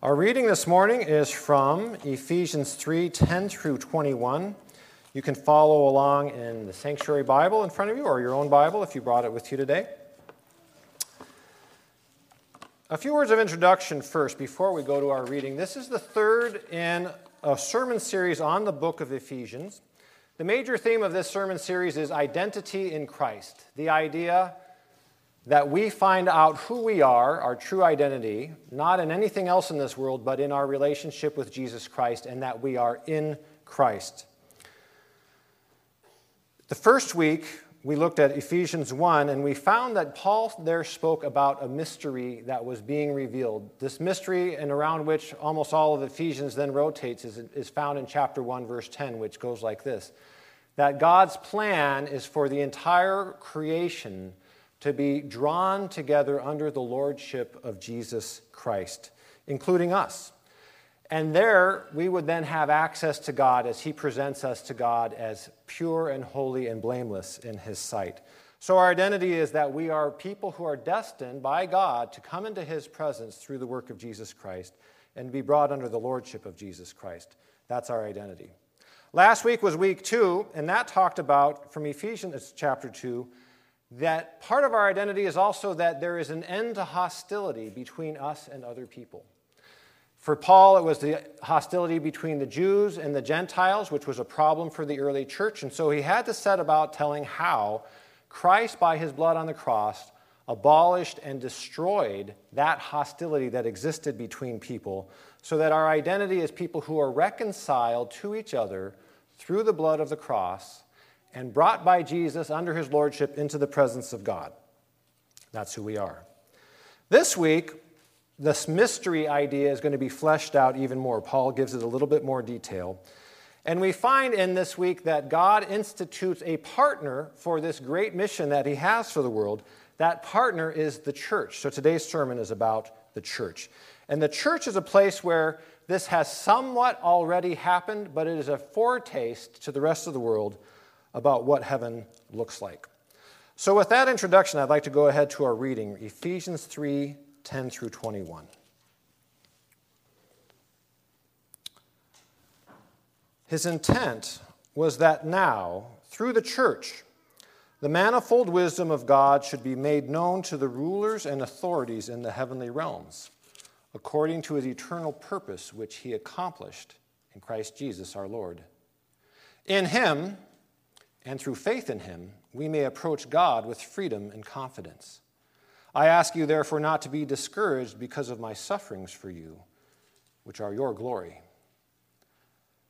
Our reading this morning is from Ephesians 3 10 through 21. You can follow along in the Sanctuary Bible in front of you or your own Bible if you brought it with you today. A few words of introduction first before we go to our reading. This is the third in a sermon series on the book of Ephesians. The major theme of this sermon series is identity in Christ, the idea that we find out who we are, our true identity, not in anything else in this world, but in our relationship with Jesus Christ, and that we are in Christ. The first week, we looked at Ephesians 1, and we found that Paul there spoke about a mystery that was being revealed. This mystery, and around which almost all of Ephesians then rotates, is, is found in chapter 1, verse 10, which goes like this that God's plan is for the entire creation to be drawn together under the lordship of Jesus Christ, including us. And there we would then have access to God as He presents us to God as pure and holy and blameless in His sight. So, our identity is that we are people who are destined by God to come into His presence through the work of Jesus Christ and be brought under the lordship of Jesus Christ. That's our identity. Last week was week two, and that talked about, from Ephesians chapter 2, that part of our identity is also that there is an end to hostility between us and other people. For Paul, it was the hostility between the Jews and the Gentiles, which was a problem for the early church. And so he had to set about telling how Christ, by his blood on the cross, abolished and destroyed that hostility that existed between people, so that our identity is people who are reconciled to each other through the blood of the cross and brought by Jesus under his lordship into the presence of God. That's who we are. This week, this mystery idea is going to be fleshed out even more. Paul gives it a little bit more detail. And we find in this week that God institutes a partner for this great mission that he has for the world. That partner is the church. So today's sermon is about the church. And the church is a place where this has somewhat already happened, but it is a foretaste to the rest of the world about what heaven looks like. So, with that introduction, I'd like to go ahead to our reading Ephesians 3 10 through 21. His intent was that now, through the church, the manifold wisdom of God should be made known to the rulers and authorities in the heavenly realms, according to his eternal purpose, which he accomplished in Christ Jesus our Lord. In him, and through faith in him, we may approach God with freedom and confidence. I ask you, therefore, not to be discouraged because of my sufferings for you, which are your glory.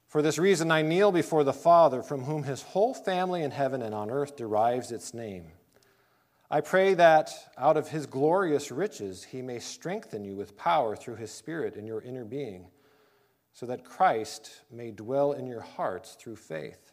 For this reason, I kneel before the Father, from whom his whole family in heaven and on earth derives its name. I pray that out of his glorious riches he may strengthen you with power through his Spirit in your inner being, so that Christ may dwell in your hearts through faith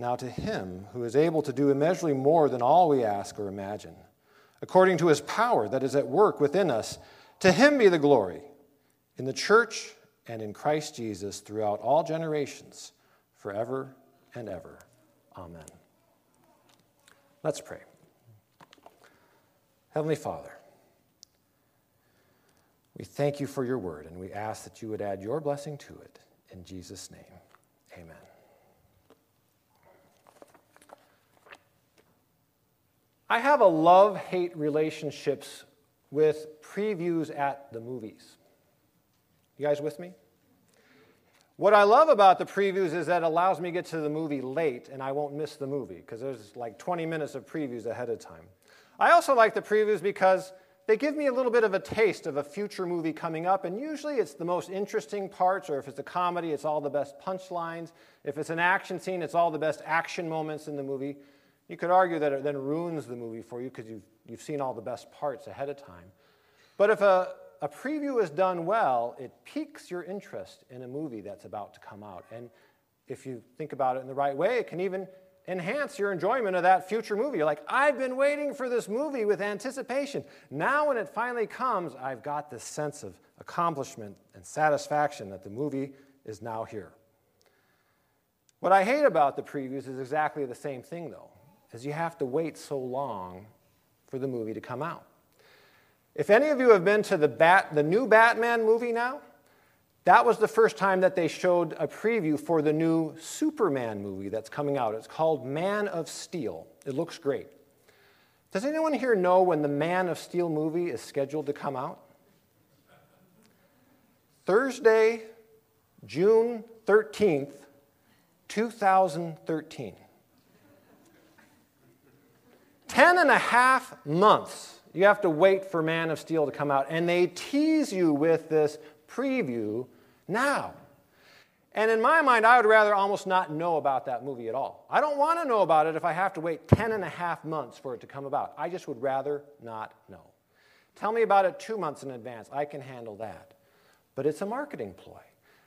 Now, to him who is able to do immeasurably more than all we ask or imagine, according to his power that is at work within us, to him be the glory in the church and in Christ Jesus throughout all generations, forever and ever. Amen. Let's pray. Heavenly Father, we thank you for your word, and we ask that you would add your blessing to it. In Jesus' name, amen. I have a love hate relationships with previews at the movies. You guys with me? What I love about the previews is that it allows me to get to the movie late and I won't miss the movie because there's like 20 minutes of previews ahead of time. I also like the previews because they give me a little bit of a taste of a future movie coming up, and usually it's the most interesting parts, or if it's a comedy, it's all the best punchlines. If it's an action scene, it's all the best action moments in the movie. You could argue that it then ruins the movie for you because you've, you've seen all the best parts ahead of time. But if a a preview is done well, it piques your interest in a movie that's about to come out. And if you think about it in the right way, it can even enhance your enjoyment of that future movie. You're like, I've been waiting for this movie with anticipation. Now, when it finally comes, I've got this sense of accomplishment and satisfaction that the movie is now here. What I hate about the previews is exactly the same thing, though, is you have to wait so long for the movie to come out. If any of you have been to the, Bat, the new Batman movie now, that was the first time that they showed a preview for the new Superman movie that's coming out. It's called Man of Steel. It looks great. Does anyone here know when the Man of Steel movie is scheduled to come out? Thursday, June 13th, 2013. Ten and a half months you have to wait for Man of Steel to come out, and they tease you with this preview now. And in my mind, I would rather almost not know about that movie at all. I don't want to know about it if I have to wait 10 and a half months for it to come about. I just would rather not know. Tell me about it two months in advance. I can handle that. But it's a marketing ploy.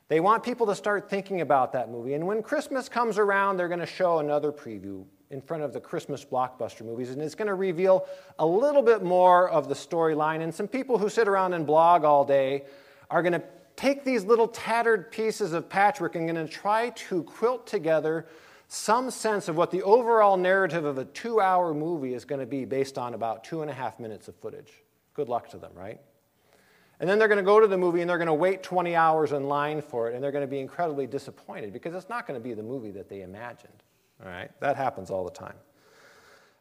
They want people to start thinking about that movie. And when Christmas comes around, they're going to show another preview in front of the Christmas blockbuster movies. And it's going to reveal a little bit more of the storyline. And some people who sit around and blog all day are going to take these little tattered pieces of patchwork and going to try to quilt together some sense of what the overall narrative of a two hour movie is going to be based on about two and a half minutes of footage. Good luck to them, right? And then they're going to go to the movie and they're going to wait 20 hours in line for it and they're going to be incredibly disappointed because it's not going to be the movie that they imagined. All right? That happens all the time.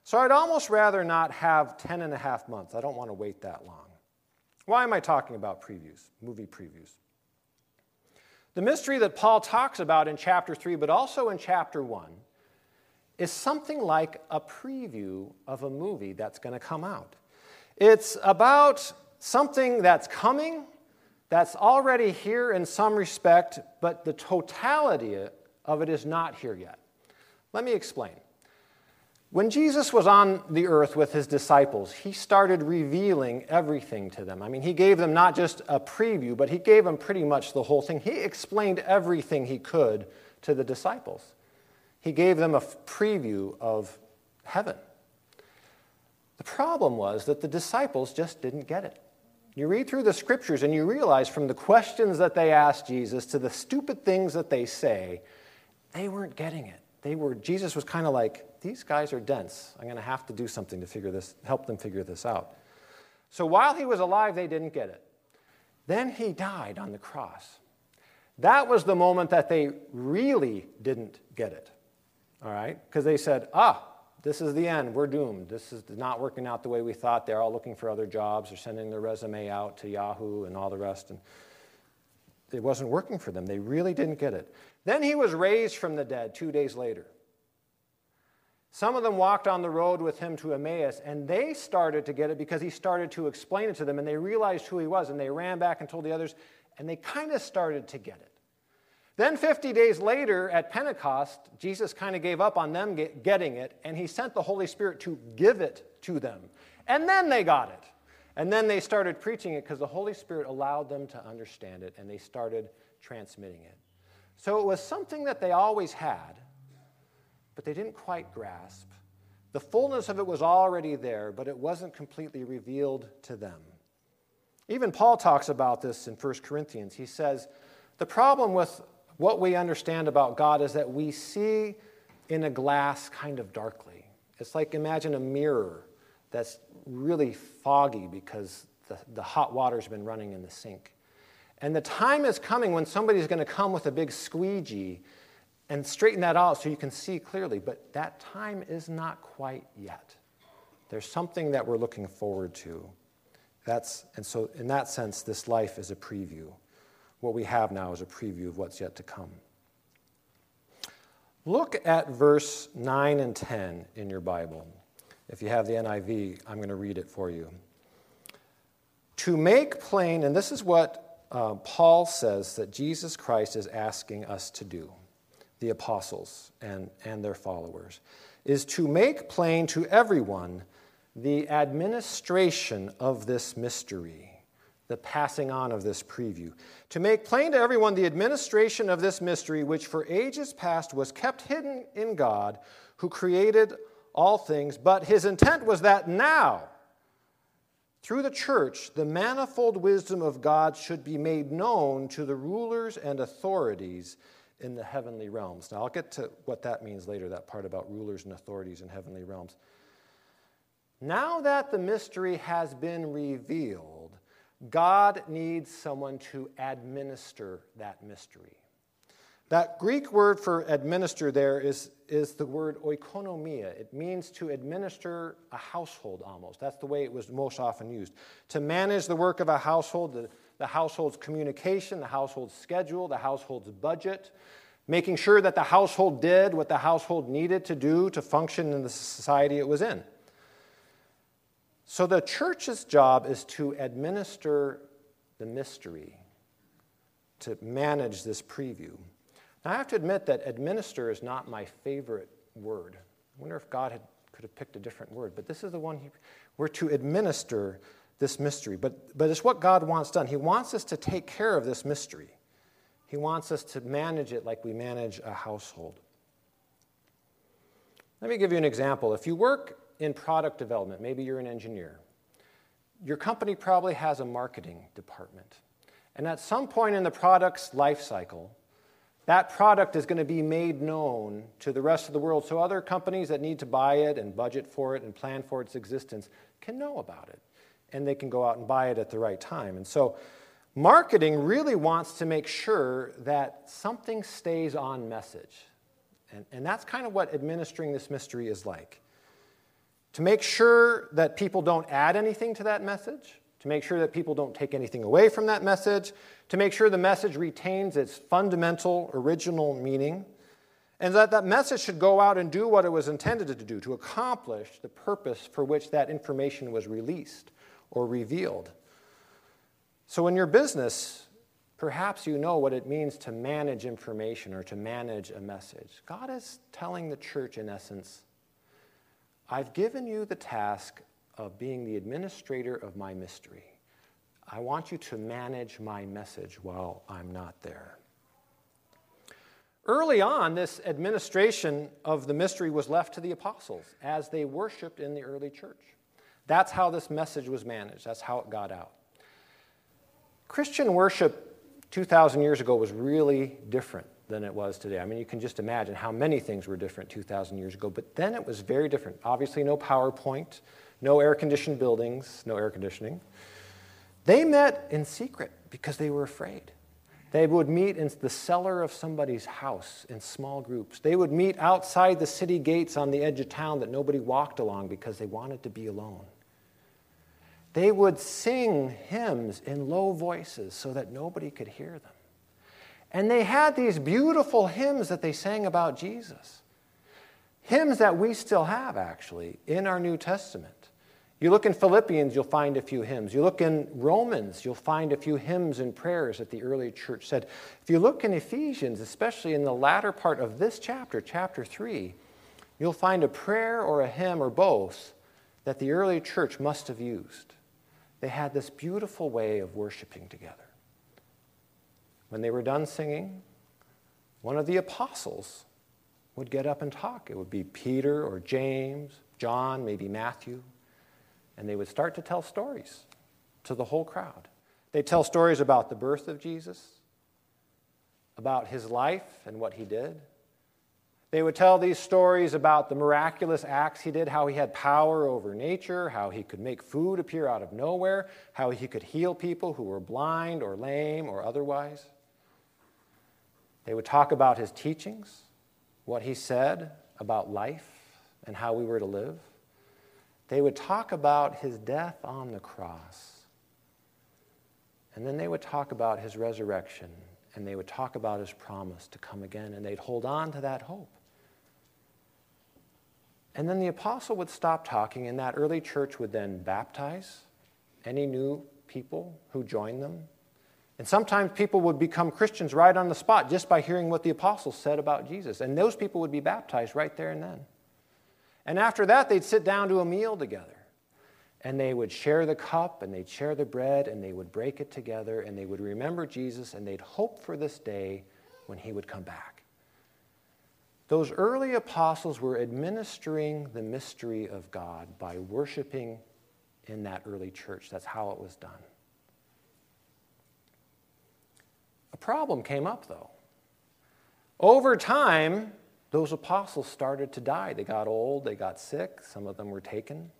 So I'd almost rather not have 10 and a half months. I don't want to wait that long. Why am I talking about previews, movie previews? The mystery that Paul talks about in chapter 3, but also in chapter 1, is something like a preview of a movie that's going to come out. It's about something that's coming, that's already here in some respect, but the totality of it is not here yet. Let me explain. When Jesus was on the earth with his disciples, he started revealing everything to them. I mean, he gave them not just a preview, but he gave them pretty much the whole thing. He explained everything he could to the disciples. He gave them a preview of heaven. The problem was that the disciples just didn't get it. You read through the scriptures and you realize from the questions that they asked Jesus to the stupid things that they say, they weren't getting it. They were, Jesus was kind of like, these guys are dense. I'm going to have to do something to figure this, help them figure this out. So while he was alive, they didn't get it. Then he died on the cross. That was the moment that they really didn't get it. All right? Because they said, ah, this is the end. We're doomed. This is not working out the way we thought. They're all looking for other jobs. They're sending their resume out to Yahoo and all the rest. And it wasn't working for them. They really didn't get it. Then he was raised from the dead two days later. Some of them walked on the road with him to Emmaus, and they started to get it because he started to explain it to them, and they realized who he was, and they ran back and told the others, and they kind of started to get it. Then, 50 days later at Pentecost, Jesus kind of gave up on them getting it, and he sent the Holy Spirit to give it to them. And then they got it. And then they started preaching it because the Holy Spirit allowed them to understand it, and they started transmitting it. So it was something that they always had, but they didn't quite grasp. The fullness of it was already there, but it wasn't completely revealed to them. Even Paul talks about this in 1 Corinthians. He says, The problem with what we understand about God is that we see in a glass kind of darkly. It's like imagine a mirror that's really foggy because the, the hot water's been running in the sink. And the time is coming when somebody's going to come with a big squeegee and straighten that out so you can see clearly. But that time is not quite yet. There's something that we're looking forward to. That's, and so, in that sense, this life is a preview. What we have now is a preview of what's yet to come. Look at verse 9 and 10 in your Bible. If you have the NIV, I'm going to read it for you. To make plain, and this is what uh, Paul says that Jesus Christ is asking us to do, the apostles and, and their followers, is to make plain to everyone the administration of this mystery the passing on of this preview. To make plain to everyone the administration of this mystery, which for ages past was kept hidden in God, who created all things, but his intent was that now, through the church, the manifold wisdom of God should be made known to the rulers and authorities in the heavenly realms. Now, I'll get to what that means later, that part about rulers and authorities in heavenly realms. Now that the mystery has been revealed, God needs someone to administer that mystery. That Greek word for administer there is, is the word oikonomia. It means to administer a household almost. That's the way it was most often used. To manage the work of a household, the, the household's communication, the household's schedule, the household's budget, making sure that the household did what the household needed to do to function in the society it was in. So the church's job is to administer the mystery, to manage this preview. Now, I have to admit that administer is not my favorite word. I wonder if God had, could have picked a different word, but this is the one he, we're to administer this mystery. But, but it's what God wants done. He wants us to take care of this mystery, He wants us to manage it like we manage a household. Let me give you an example. If you work in product development, maybe you're an engineer, your company probably has a marketing department. And at some point in the product's life cycle, that product is going to be made known to the rest of the world so other companies that need to buy it and budget for it and plan for its existence can know about it and they can go out and buy it at the right time. And so, marketing really wants to make sure that something stays on message. And, and that's kind of what administering this mystery is like. To make sure that people don't add anything to that message, to make sure that people don't take anything away from that message, to make sure the message retains its fundamental, original meaning, and that that message should go out and do what it was intended to do, to accomplish the purpose for which that information was released or revealed. So, in your business, perhaps you know what it means to manage information or to manage a message. God is telling the church, in essence, I've given you the task of being the administrator of my mystery. I want you to manage my message while I'm not there. Early on, this administration of the mystery was left to the apostles as they worshiped in the early church. That's how this message was managed, that's how it got out. Christian worship 2,000 years ago was really different than it was today. I mean, you can just imagine how many things were different 2,000 years ago, but then it was very different. Obviously, no PowerPoint, no air conditioned buildings, no air conditioning. They met in secret because they were afraid. They would meet in the cellar of somebody's house in small groups. They would meet outside the city gates on the edge of town that nobody walked along because they wanted to be alone. They would sing hymns in low voices so that nobody could hear them. And they had these beautiful hymns that they sang about Jesus. Hymns that we still have, actually, in our New Testament. You look in Philippians, you'll find a few hymns. You look in Romans, you'll find a few hymns and prayers that the early church said. If you look in Ephesians, especially in the latter part of this chapter, chapter 3, you'll find a prayer or a hymn or both that the early church must have used. They had this beautiful way of worshiping together. When they were done singing, one of the apostles would get up and talk. It would be Peter or James, John, maybe Matthew and they would start to tell stories to the whole crowd. They'd tell stories about the birth of Jesus, about his life and what he did. They would tell these stories about the miraculous acts he did, how he had power over nature, how he could make food appear out of nowhere, how he could heal people who were blind or lame or otherwise. They would talk about his teachings, what he said about life and how we were to live. They would talk about his death on the cross. And then they would talk about his resurrection. And they would talk about his promise to come again. And they'd hold on to that hope. And then the apostle would stop talking, and that early church would then baptize any new people who joined them. And sometimes people would become Christians right on the spot just by hearing what the apostle said about Jesus. And those people would be baptized right there and then. And after that, they'd sit down to a meal together. and they would share the cup and they'd share the bread and they would break it together and they would remember Jesus and they'd hope for this day when he would come back. Those early apostles were administering the mystery of God by worshiping in that early church. That's how it was done. A problem came up, though. Over time, those apostles started to die. They got old, they got sick, some of them were taken.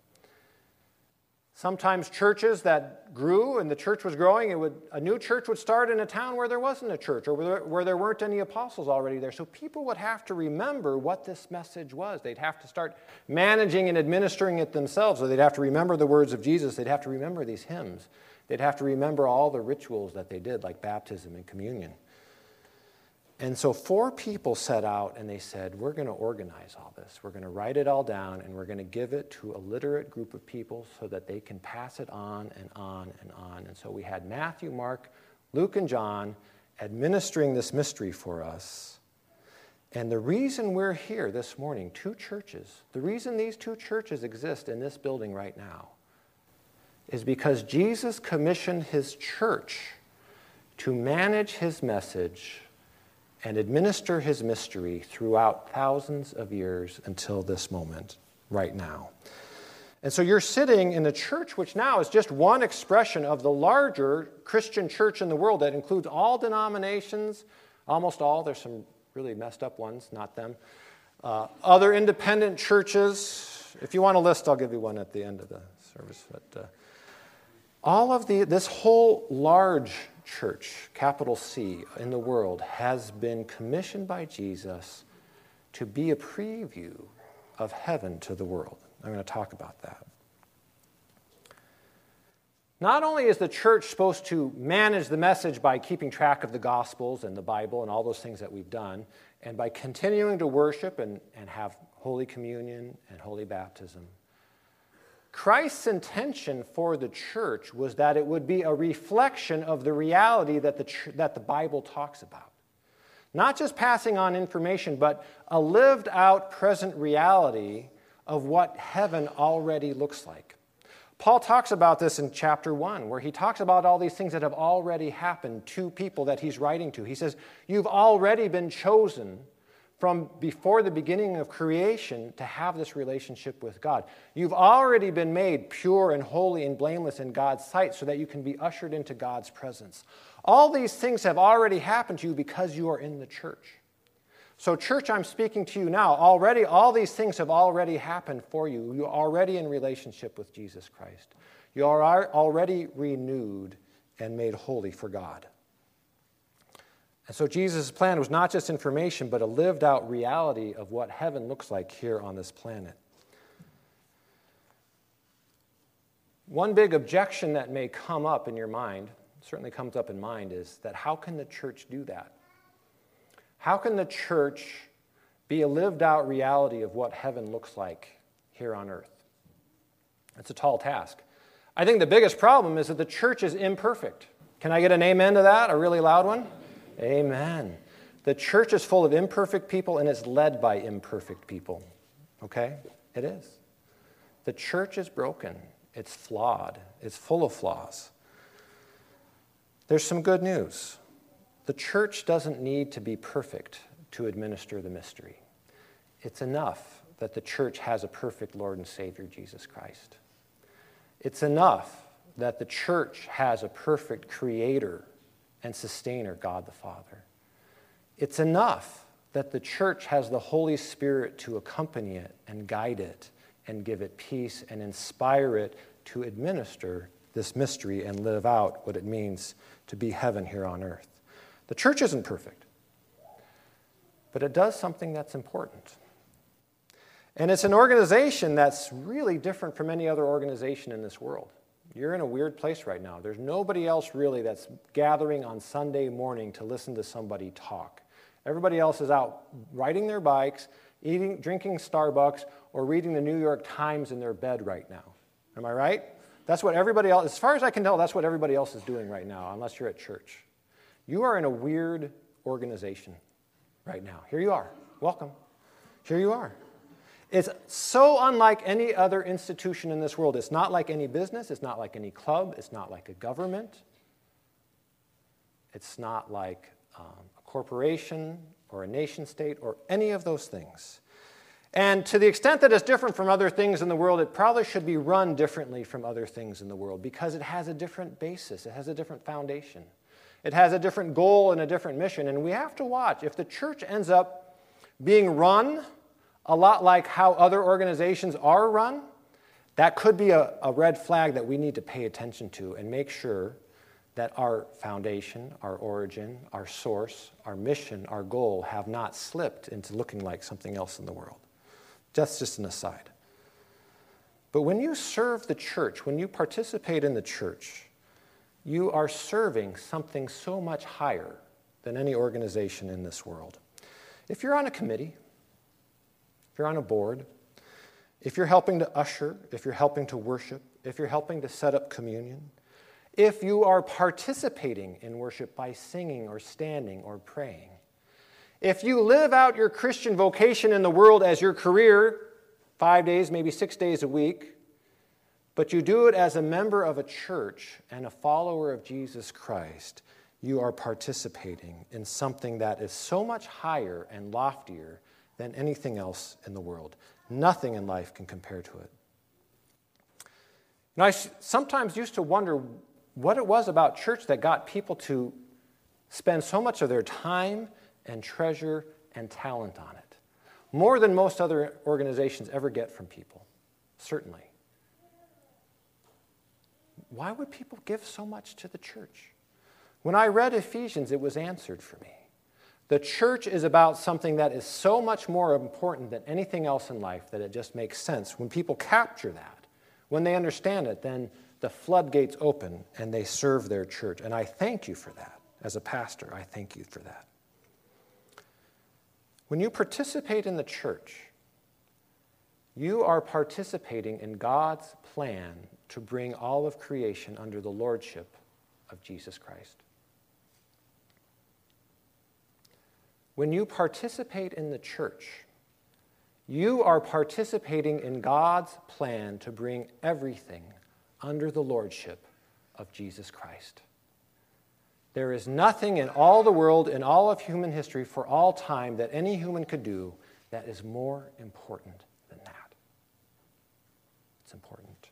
Sometimes churches that grew and the church was growing, would, a new church would start in a town where there wasn't a church or where there, where there weren't any apostles already there. So people would have to remember what this message was. They'd have to start managing and administering it themselves. or they'd have to remember the words of Jesus. They'd have to remember these hymns. They'd have to remember all the rituals that they did, like baptism and communion. And so, four people set out and they said, We're going to organize all this. We're going to write it all down and we're going to give it to a literate group of people so that they can pass it on and on and on. And so, we had Matthew, Mark, Luke, and John administering this mystery for us. And the reason we're here this morning, two churches, the reason these two churches exist in this building right now is because Jesus commissioned his church to manage his message and administer his mystery throughout thousands of years until this moment, right now. And so you're sitting in the church, which now is just one expression of the larger Christian church in the world that includes all denominations, almost all. There's some really messed up ones, not them. Uh, other independent churches. If you want a list, I'll give you one at the end of the service. But uh, all of the, this whole large church, capital C, in the world has been commissioned by Jesus to be a preview of heaven to the world. I'm going to talk about that. Not only is the church supposed to manage the message by keeping track of the Gospels and the Bible and all those things that we've done, and by continuing to worship and, and have Holy Communion and Holy Baptism, Christ's intention for the church was that it would be a reflection of the reality that the, that the Bible talks about. Not just passing on information, but a lived out present reality of what heaven already looks like. Paul talks about this in chapter 1, where he talks about all these things that have already happened to people that he's writing to. He says, You've already been chosen from before the beginning of creation to have this relationship with God. You've already been made pure and holy and blameless in God's sight so that you can be ushered into God's presence. All these things have already happened to you because you are in the church. So, church, I'm speaking to you now. Already, all these things have already happened for you. You're already in relationship with Jesus Christ. You are already renewed and made holy for God. And so Jesus' plan was not just information, but a lived out reality of what heaven looks like here on this planet. One big objection that may come up in your mind, certainly comes up in mind, is that how can the church do that? How can the church be a lived out reality of what heaven looks like here on earth? It's a tall task. I think the biggest problem is that the church is imperfect. Can I get an amen to that? A really loud one? Amen. The church is full of imperfect people and it's led by imperfect people. Okay? It is. The church is broken, it's flawed, it's full of flaws. There's some good news. The church doesn't need to be perfect to administer the mystery. It's enough that the church has a perfect Lord and Savior, Jesus Christ. It's enough that the church has a perfect Creator and sustainer, God the Father. It's enough that the church has the Holy Spirit to accompany it and guide it and give it peace and inspire it to administer this mystery and live out what it means to be heaven here on earth. The church isn't perfect, but it does something that's important. And it's an organization that's really different from any other organization in this world. You're in a weird place right now. There's nobody else really that's gathering on Sunday morning to listen to somebody talk. Everybody else is out riding their bikes, eating, drinking Starbucks, or reading the New York Times in their bed right now. Am I right? That's what everybody else, as far as I can tell, that's what everybody else is doing right now, unless you're at church. You are in a weird organization right now. Here you are. Welcome. Here you are. It's so unlike any other institution in this world. It's not like any business, it's not like any club, it's not like a government, it's not like um, a corporation or a nation state or any of those things. And to the extent that it's different from other things in the world, it probably should be run differently from other things in the world because it has a different basis, it has a different foundation, it has a different goal and a different mission. And we have to watch. If the church ends up being run a lot like how other organizations are run, that could be a, a red flag that we need to pay attention to and make sure that our foundation, our origin, our source, our mission, our goal have not slipped into looking like something else in the world. That's just an aside. But when you serve the church, when you participate in the church, you are serving something so much higher than any organization in this world. If you're on a committee, if you're on a board, if you're helping to usher, if you're helping to worship, if you're helping to set up communion, if you are participating in worship by singing or standing or praying, if you live out your Christian vocation in the world as your career, five days, maybe six days a week, but you do it as a member of a church and a follower of Jesus Christ, you are participating in something that is so much higher and loftier than anything else in the world. Nothing in life can compare to it. Now, I sometimes used to wonder what it was about church that got people to spend so much of their time and treasure and talent on it. More than most other organizations ever get from people, certainly. Why would people give so much to the church? When I read Ephesians, it was answered for me. The church is about something that is so much more important than anything else in life that it just makes sense. When people capture that, when they understand it, then the floodgates open and they serve their church. And I thank you for that. As a pastor, I thank you for that. When you participate in the church, you are participating in God's plan to bring all of creation under the lordship of Jesus Christ. When you participate in the church, you are participating in God's plan to bring everything under the lordship of Jesus Christ. There is nothing in all the world, in all of human history, for all time, that any human could do that is more important than that. It's important.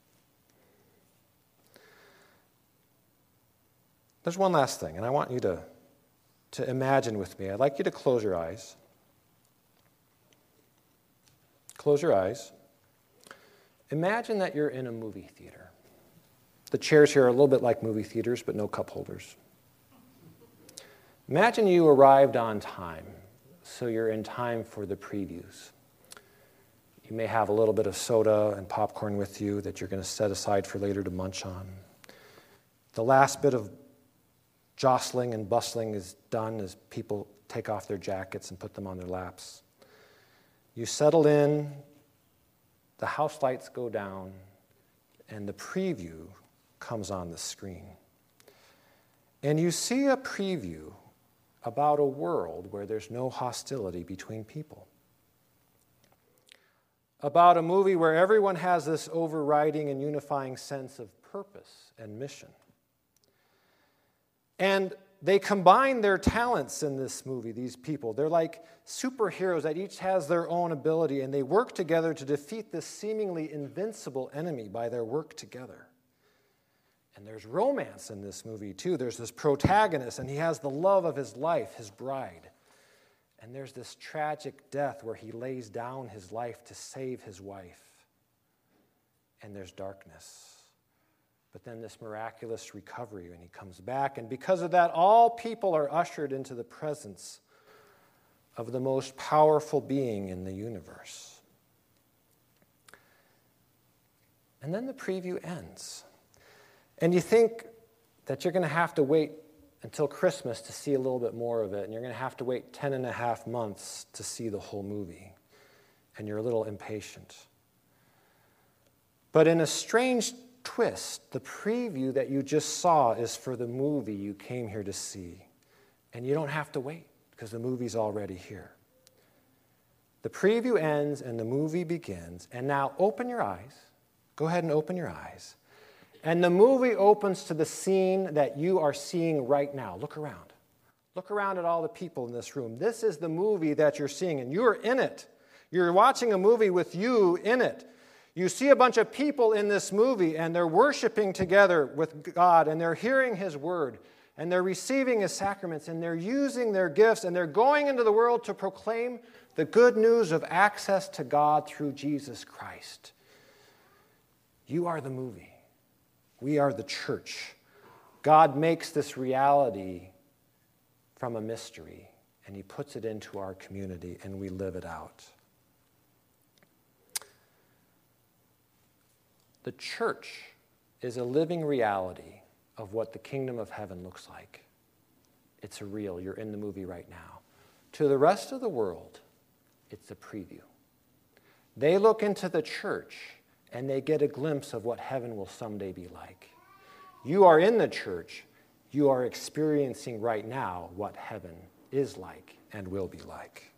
There's one last thing, and I want you to to imagine with me. I'd like you to close your eyes. Close your eyes. Imagine that you're in a movie theater. The chairs here are a little bit like movie theaters, but no cup holders. Imagine you arrived on time, so you're in time for the previews. You may have a little bit of soda and popcorn with you that you're going to set aside for later to munch on. The last bit of jostling and bustling is done as people take off their jackets and put them on their laps. You settle in, the house lights go down, and the preview comes on the screen. And you see a preview about a world where there's no hostility between people. About a movie where everyone has this overriding and unifying sense of purpose and mission. And they combine their talents in this movie, these people. They're like superheroes that each has their own ability, and they work together to defeat this seemingly invincible enemy by their work together. And there's romance in this movie, too. There's this protagonist, and he has the love of his life, his bride. And there's this tragic death where he lays down his life to save his wife. And there's darkness. But then this miraculous recovery when he comes back. And because of that, all people are ushered into the presence of the most powerful being in the universe. And then the preview ends. And you think that you're going to have to wait until Christmas to see a little bit more of it, and you're going to have to wait 10 and a half months to see the whole movie. And you're a little impatient. But in a strange twist. The preview that you just saw is for the movie you came here to see. And you don't have to wait because the movie's already here. The preview ends and the movie begins. And now open your eyes. Go ahead and open your eyes. And the movie opens to the scene that you are seeing right now. Look around. Look around at all the people in this room. This is the movie that you're seeing, and you're in it. You're watching a movie with you in it. You see a bunch of people in this movie, and they're worshiping together with God, and they're hearing His word, and they're receiving His sacraments, and they're using their gifts, and they're going into the world to proclaim the good news of access to God through Jesus Christ. You are the movie. We are the church. God makes this reality from a mystery, and He puts it into our community, and we live it out. The church is a living reality of what the kingdom of heaven looks like. It's real, you're in the movie right now. To the rest of the world, it's a preview. They look into the church and they get a glimpse of what heaven will someday be like. You are in the church, you are experiencing right now what heaven is like and will be like.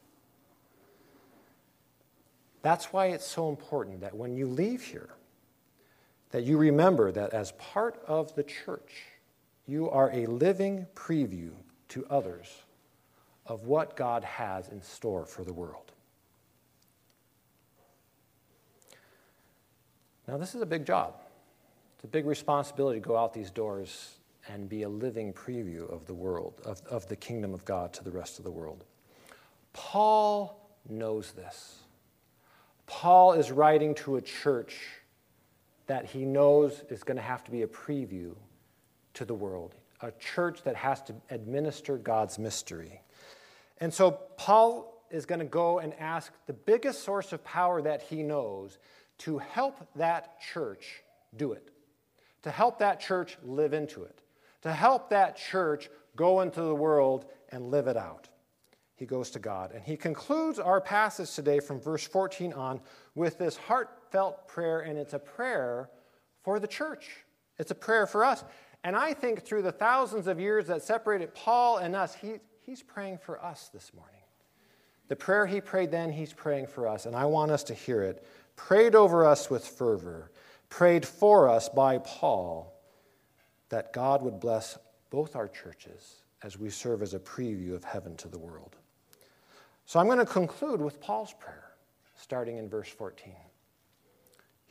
That's why it's so important that when you leave here, that you remember that as part of the church, you are a living preview to others of what God has in store for the world. Now, this is a big job. It's a big responsibility to go out these doors and be a living preview of the world, of, of the kingdom of God to the rest of the world. Paul knows this. Paul is writing to a church that he knows is going to have to be a preview to the world, a church that has to administer God's mystery. And so Paul is going to go and ask the biggest source of power that he knows to help that church do it, to help that church live into it, to help that church go into the world and live it out. He goes to God. And he concludes our passage today from verse 14 on with this heartfelt prayer, and it's a prayer for the church. It's a prayer for us. And I think through the thousands of years that separated Paul and us, he, he's praying for us this morning. The prayer he prayed then, he's praying for us, and I want us to hear it prayed over us with fervor, prayed for us by Paul, that God would bless both our churches as we serve as a preview of heaven to the world. So I'm going to conclude with Paul's prayer, starting in verse 14.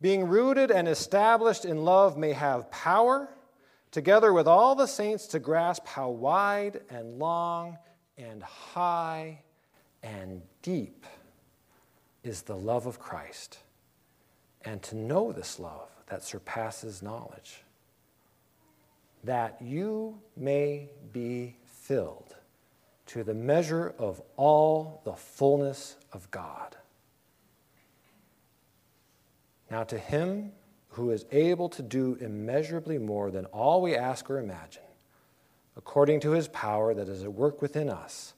being rooted and established in love, may have power, together with all the saints, to grasp how wide and long and high and deep is the love of Christ, and to know this love that surpasses knowledge, that you may be filled to the measure of all the fullness of God. Now, to him who is able to do immeasurably more than all we ask or imagine, according to his power that is at work within us,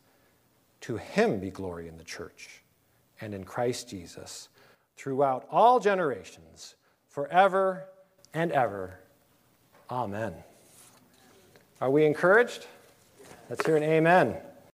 to him be glory in the church and in Christ Jesus throughout all generations, forever and ever. Amen. Are we encouraged? Let's hear an amen.